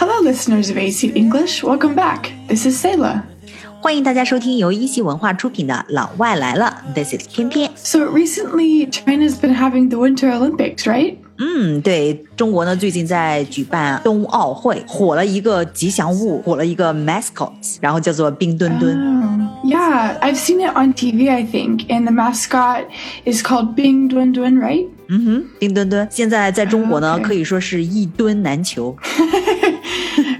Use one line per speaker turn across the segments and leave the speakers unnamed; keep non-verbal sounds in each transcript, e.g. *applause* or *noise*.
Hello, listeners of AC English. Welcome back. This is Selah.
欢迎大家收听由一席文化出品的《老外来了》，This is 翩翩。
So recently, China's been having the Winter Olympics, right?
Mm, 嗯，对中国呢，最近在举办冬奥会，火了一个吉祥物，火了一个 mascot，然后叫做冰墩墩。
Oh, yeah, I've seen it on TV, I think, and the mascot is called Bing Dun Dun, right?
Mm-hmm, 嗯哼，冰墩墩现在在中国呢
，oh,
可以说是一墩难求。*laughs*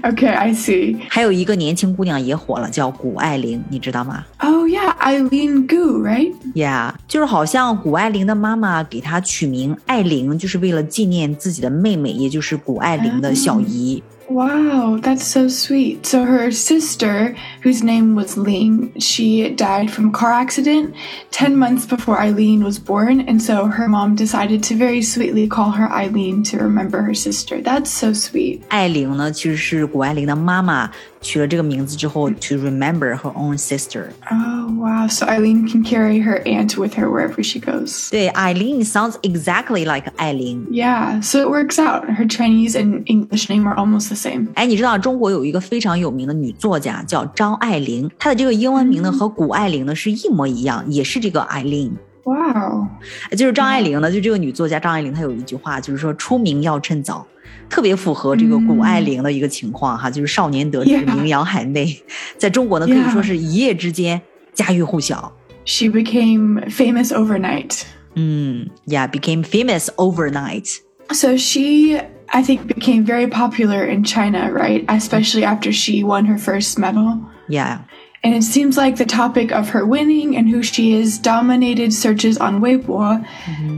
Okay, I see.
还有一个年轻姑娘也火了，叫谷爱凌，你知道吗
？Oh OK，I、okay, see。还
有
一个年轻姑娘也火了，叫谷爱凌，你知道吗？Oh
yeah，Eileen Gu，right？Yeah，就是好像谷爱凌的妈妈给她取名爱玲，就是为了纪念自己的妹妹，也就是谷爱凌的小姨。Oh.
Wow, that's so sweet. So her sister whose name was Ling, she died from a car accident 10 months before Eileen was born, and so her mom decided to very sweetly call her Eileen to remember her sister. That's so sweet.
爱玲呢，其实是谷爱凌的妈妈取了这个名字之后，to remember her own sister。
Oh, wow. So Eileen can carry her aunt with her wherever she goes.
对，Eileen sounds exactly like 爱玲。
Yeah, so it works out. Her Chinese and English name are almost the same.
哎，你知道中国有一个非常有名的女作家叫张 爱玲，她的这个英文名呢和谷爱凌呢是一模一样，也是这个 Eileen。
Wow.
就是张爱玲呢，就这个女作家张爱玲，她有一句话，就是说出名要趁早，特别符合这个谷爱凌的一个情况哈，就是少年得志，名扬海内，在中国呢可以说是一夜之间家喻户晓。
She became famous overnight.
嗯，Yeah，became famous overnight。
So she, I think, became very popular in China, right? Especially after she won her first medal.
Yeah，
And it seems like the topic of her winning and who she is dominated searches on Weibo.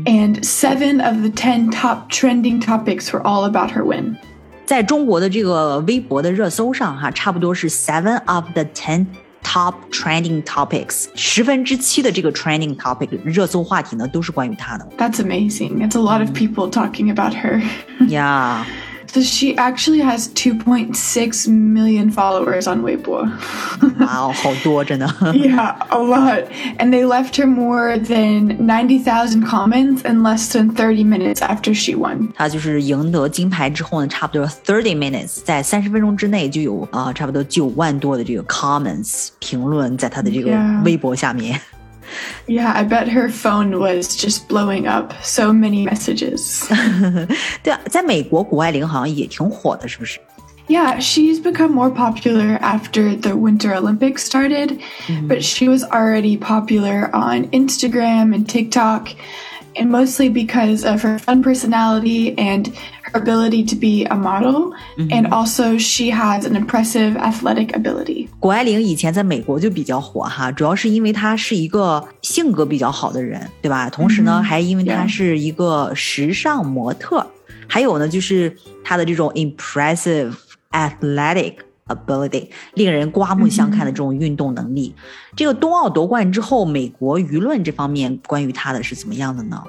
And seven of the 10 top trending topics were all about her win.
在中国的这个微博的热搜上哈，差不多是 seven of the ten top trending topics，十分之七的这个 trending topic 热搜话题呢都是关于她的。
That's amazing. It's a lot of people talking about her.
Yeah。 *laughs*
so she actually has 2.6 million followers on Weibo.
哇哦，*laughs* 好多，真的。
yeah, a lot. And they left her more than 90,000 comments in less than 30 minutes after she won.
他就是赢得金牌之后呢，差不多 thirty minutes，在三十分钟之内就有啊、呃差不多九万多的这个 comments 评论在他的这个
Yeah.
微博下面。
Yeah, I bet her phone was just blowing up. So many messages. *laughs*
对啊，在美国，谷爱凌好像也挺火的，是不是？
yeah, she's become more popular after the Winter Olympics started, but she was already popular on Instagram and TikTok, and mostly because of her fun personality and her ability to be a model, and also she has an impressive athletic ability.
谷爱凌以前在美国就比较火哈，主要是因为她是一个性格比较好的人，对吧？同时呢，还因为她是一个时尚模特，还有呢，就是她的这种 impressive athletic ability，令人刮目相看的这种运动能力。这个冬奥夺冠之后，美国舆论这方面关于她的是怎么样的呢？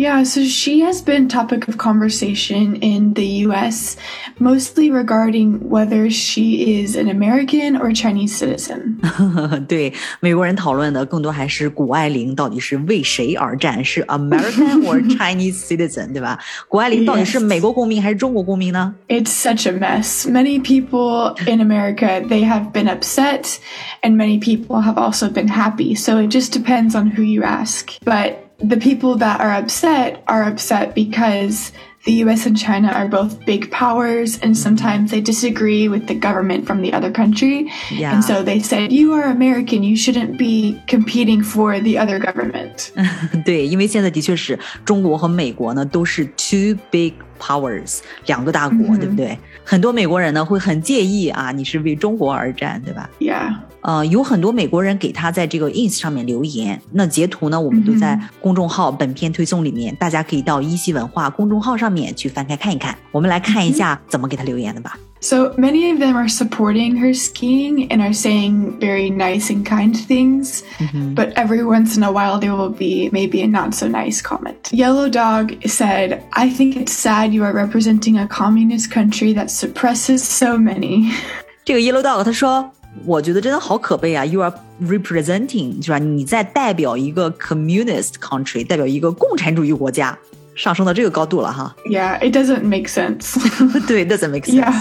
Yeah, so she has been topic of conversation in the US, mostly regarding whether she is an American or Chinese citizen. *laughs*
对美国人讨论的更多还是谷爱凌到底是为谁而战，是 American or *laughs* Chinese citizen，对吧？谷爱凌到底是
Yes.
美国公民还是中国公民呢？
It's such a mess. Many people in America, they have been upset, and many people have also been happy. So it just depends on who you ask. But the people that are upset are upset because the US and China are both big powers, and sometimes they disagree with the government from the other country.
Yeah.
And so they said, You are American, you shouldn't be competing for the other government. *laughs*
对，因为现在的确是中国和美国呢都是 two big powers，两个大国，对不对？很多美国人呢会很介意啊，你是为中国而战，对吧
？Yeah.
呃，有很多美国人给他在这个 ins 上面留言，那截图呢，我们都在公众号本篇推送里面，大家可以到一席文化公众号上面去翻开看一看。我们来看一下怎么给他留言的吧。
So many of them are supporting her skiing and are saying very nice and kind things, but every once in a while there will be maybe a not so nice comment. Yellow Dog said, I think it's sad you are representing a communist country that suppresses so many. *laughs*
这个 Yellow Dog 他说，我觉得真的好可悲啊！You are representing 是吧？你在代表一个 communist country，代表一个共产主义国家， 上升到这个高度了哈。
yeah, it doesn't make sense. *laughs*
对，doesn't make sense。
yeah.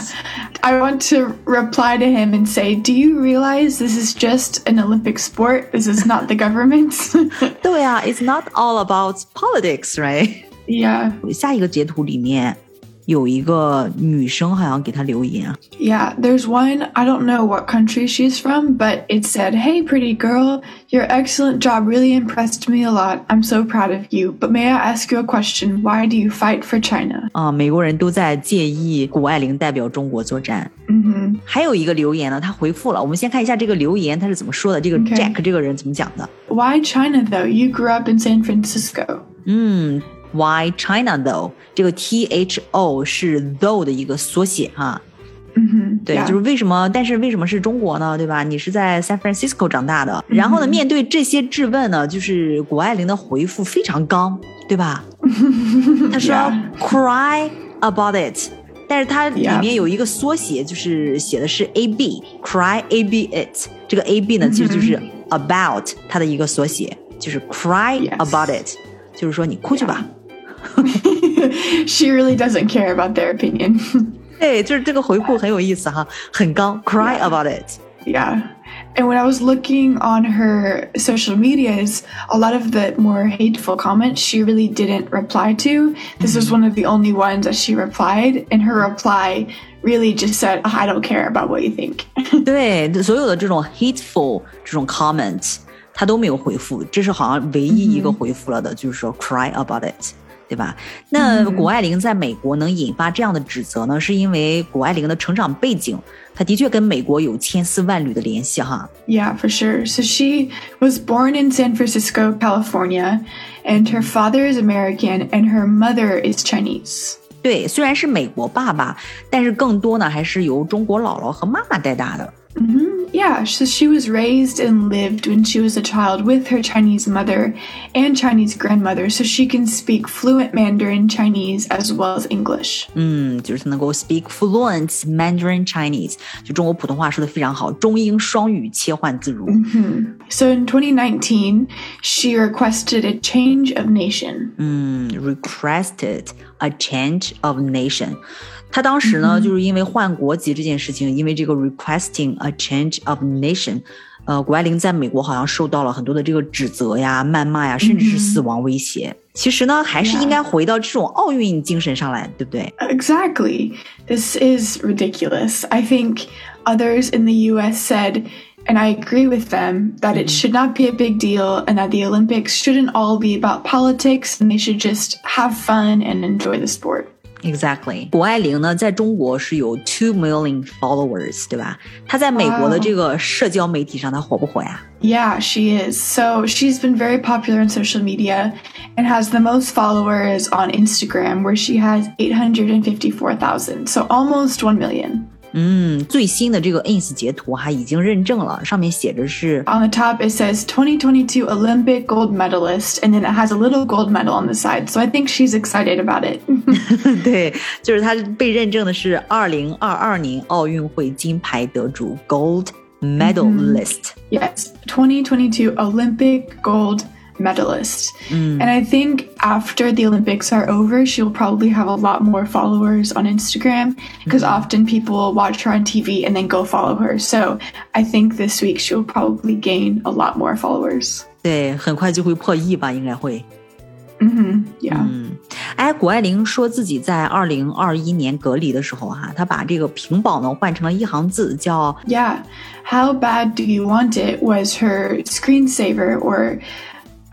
I want to reply to him and say, Do you realize this is just an Olympic sport? This is not the government. *laughs*
对啊，It's not all about politics, right?
yeah. *laughs*
下一个截图里面 有一个女生好像给他留言。
Yeah, there's one, I don't know what country she's from, but it said, Hey, pretty girl, your excellent job really impressed me a lot. I'm so proud of you. But may I ask you a question? Why do you fight for China?
啊、美国人都在介意谷爱凌代表中国作战。
hmm
还有一个留言呢，他回复了。我们先看一下这个留言他是怎么说的。这个
Okay.
Jack 这个人怎么讲的？
Why China, though? You grew up in San Francisco.
嗯 ，Why China though？这个 T H O 是 though 的一个缩写哈。
hmm
对
yeah.
就是为什么？但是为什么是中国呢？对吧？你是在 San Francisco 长大的，然后呢，面对这些质问呢，就是谷爱凌的回复非常刚，对吧？他说 *laughs* cry about it，但是它里面有一个缩写，就是写的是 A B cry A B it，这个 A B 呢其实就是 about 它的一个缩写，就是 cry about it，就是说你哭去吧。*laughs*
she really doesn't care about their opinion. *laughs*
对，就是这个回复很有意思哈，很刚，cry
Yeah.
about it。
yeah. And when I was looking on her social medias, a lot of the more hateful comments she really didn't reply to. This was one of the only ones that she replied, and her reply really just said, "Oh, I don't care about what you think. *laughs*
对，所有的这种 hateful 这种 comments，他都没有回复，这是好像唯一一个回复了的，就是说 cry about it， 对吧？那谷爱凌在美国能引发这样的指责呢，是因为谷爱凌的成长背景，她的确跟美国有千丝万缕的联系哈。
Yeah, for sure. So she was born in San Francisco, California, and her father is American and her mother is Chinese.
对，虽然是美国爸爸，但是更多呢还是由中国姥姥和妈妈带大的。
Yeah, so she was raised and lived when she was a child with her Chinese mother and Chinese grandmother, so she can speak fluent Mandarin Chinese as well as English.
嗯，就是能够 speak fluent Mandarin Chinese，就中国普通话说的非常好，中英双语切换自如。
So in 2019, she requested a change of nation.
嗯，requested a change of nation。他当时呢，就是因为换国籍这件事情，因为这个 requesting a change of nation，呃，谷爱凌在美国好像受到了很多的这个指责呀、谩骂呀，甚至是死亡威胁。其实呢，还是应该回到这种奥运精神上来，对不对？
Exactly. This is ridiculous. I think others in the US said, and I agree with them, that it should not be a big deal and that the Olympics shouldn't all be about politics and they should just have fun and enjoy the sport.
Exactly，谷爱凌呢，在中国是有 two million followers，对吧？她在美国的
Wow
这个社交媒体上，她火不火呀？
Yeah, she is. So she's been very popular on social media and has the most followers on Instagram, where she has 854,000. So almost 1 million.
嗯，最新的这个 ins 截图哈已经认证了，上面写着是
On the top, it says 2022 Olympic gold medalist, and then it has a little gold medal on the side. So I think she's excited about it. *laughs* *laughs*
对，就是他被认证的是二零二二年奥运会金牌得主 gold medalist。
yes, 2022 Olympic gold medalist. And I think after the Olympics are over, she'll probably have a lot more followers on Instagram because often people will watch her on TV and then go follow her. So I think this week she'll probably gain a lot more followers.
对，很快就会破亿吧，应该会。
hmm Yeah.
嗯，哎，谷爱凌说自己在二零二一年隔离的时候哈、她把这个屏保呢换成了一行字，叫
Yeah. How bad do you want it was her screensaver or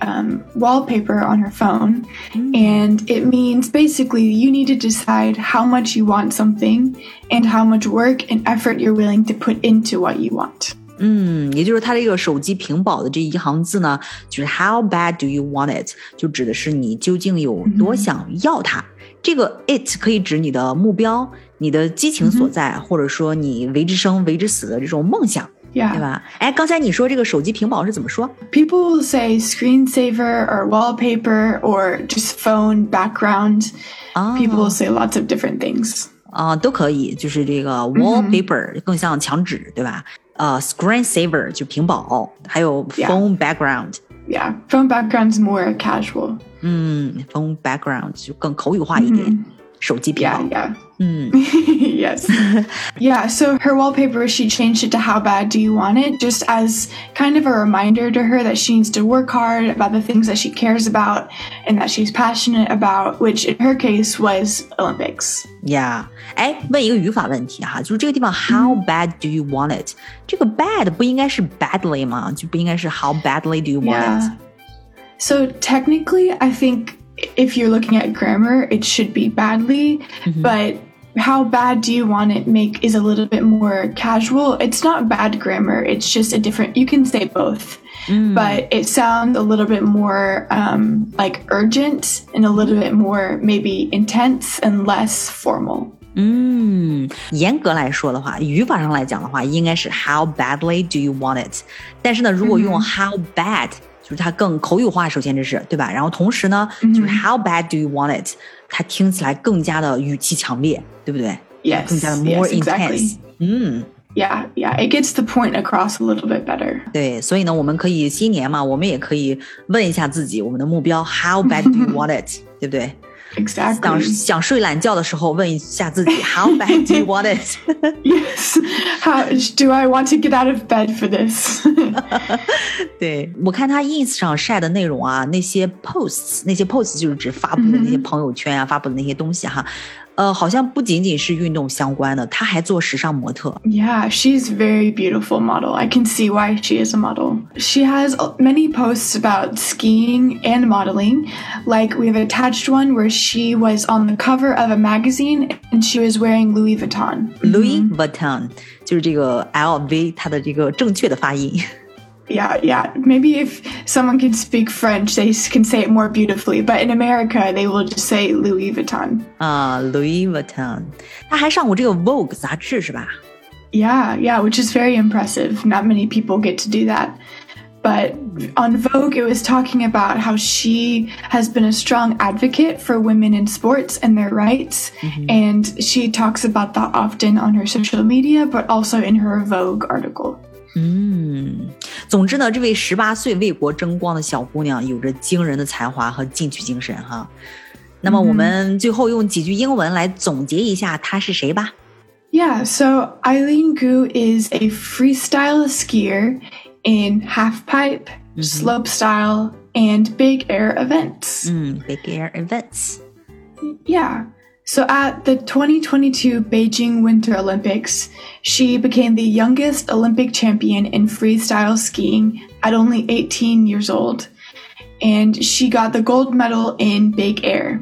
um, wallpaper on her phone. And it means basically you need to decide how much you want something and how much work and effort you're willing to put into what you want.
嗯，也就是它这个手机屏保的这一行字呢，就是 How bad do you want it？就指的是你究竟有多想要它。这个 it 可以指你的目标、你的激情所在，或者说你为之生、为之死的这种梦想， 对
Yeah.
吧？哎，刚才你说这个手机屏保是怎么说？
People will say screensaver or wallpaper or just phone background.
啊
People will say lots of different things.
啊，都可以，就是这个 wallpaper、更像墙纸，对吧？呃，screensaver 就屏保，还有
Yeah.
phone background。
Yeah. Phone background's more casual.
嗯，phone background 就更口语化一点。 手机屏保。
Yeah, yeah.
嗯
yes. *laughs* *laughs* yeah, so her wallpaper, she changed it to How Bad Do You Want It? Just as kind of a reminder to her that she needs to work hard about the things that she cares about and that she's passionate about, which in her case was Olympics.
呀，哎，问一个语法问题哈，就是这个地方 How bad do you want it？这个 bad 不应该是 badly 吗？就不应该是 How badly do you want it？
Yeah. So technically, I think if you're looking at grammar, it should be badly, but how bad do you want it make is a little bit more casual. It's not bad grammar. It's just a different, you can say both, but it sounds a little bit more um, like urgent and a little bit more maybe intense and less formal.
嗯，严格来说的话，语法上来讲的话，应该是 How badly do you want it？但是呢，如果用 How bad，、就是它更口语化，首先这是对吧？然后同时呢，就是 How bad do you want it？ 它听起来更加的语气强烈，对不对
Yes,
更加的 more
yes, exactly.
intense。嗯
，Yeah, yeah, it gets the point across a little bit better.
对，所以呢，我们可以新年嘛，我们也可以问一下自己，我们的目标 How bad do you want it？对不对？当
Exactly.
想睡懒觉的时候，问一下自己 How bad do you want
it？Yes. How do I want to get out of bed for this?
对我看他 ins 上晒的内容啊，那些 posts，那些 posts 就是指发布的那些朋友圈啊，发布的那些东西哈，呃，好像不仅仅是运动相关的，他还做时尚模特。
yeah, she's very beautiful model. I can see why she is a model. She has many posts about skiing and modeling. Like we have attached one where she was on the cover of a magazine and she was wearing Louis Vuitton.
Louis Vuitton 就是这个 LV 它的这个正确的发音。
Yeah, yeah. Maybe if someone can speak French, they s- can say it more beautifully. But in America, they will just say Louis Vuitton.
啊、l o u i s Vuitton，他还上过这个 Vogue 杂志是吧？
Yeah, yeah, which is very impressive. Not many people get to do that. But on Vogue, it was talking about how she has been a strong advocate for women in sports and their rights. And she talks about that often on her social media, but also in her Vogue article.
嗯，总之呢，这位十八岁为国争光的小姑娘有着惊人的才华和进取精神哈。那么我们最后用几句英文来总结一下她是谁吧。
Yeah, so Eileen Gu is a freestyle skier in half pipe, slope style, and big air events.
嗯，Big Air Events。
Yeah. So at the 2022 Beijing Winter Olympics, she became the youngest Olympic champion in freestyle skiing at only 18 years old. And she got the gold medal in big air.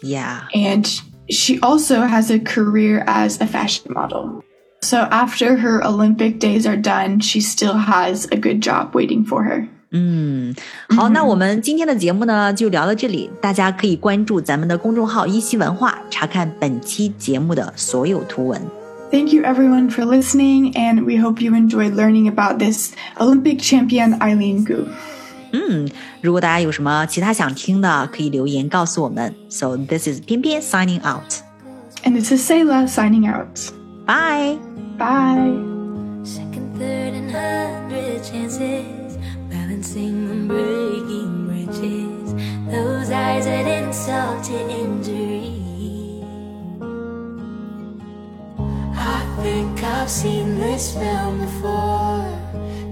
Yeah，And she also has a career as a fashion model. So after her Olympic days are done, she still has a good job waiting for her.
嗯，好，那我们今天的节目呢就聊到这里，大家可以关注咱们的公众号“一席文化”，查看本期节目的所有图文。
Thank *laughs* you everyone for listening, and we hope you enjoyed learning about this Olympic champion Eileen Gu.
嗯，如果大家有什么其他想听的，可以留言告诉我们。So this is 翩翩 signing out,
and this is Selah signing out.
Bye.
Bye.
Second, third, and hundred chances balancing and breaking bridges. Those eyes that insult to injury. I think I've seen this film before,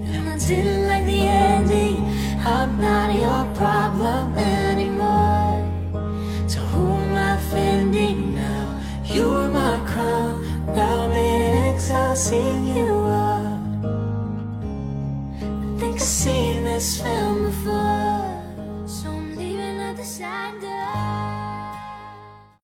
and I didn't like the ending. I'm not your problem anymore. So who am I offending now? You're my crown. Now I'm in exile, you up. I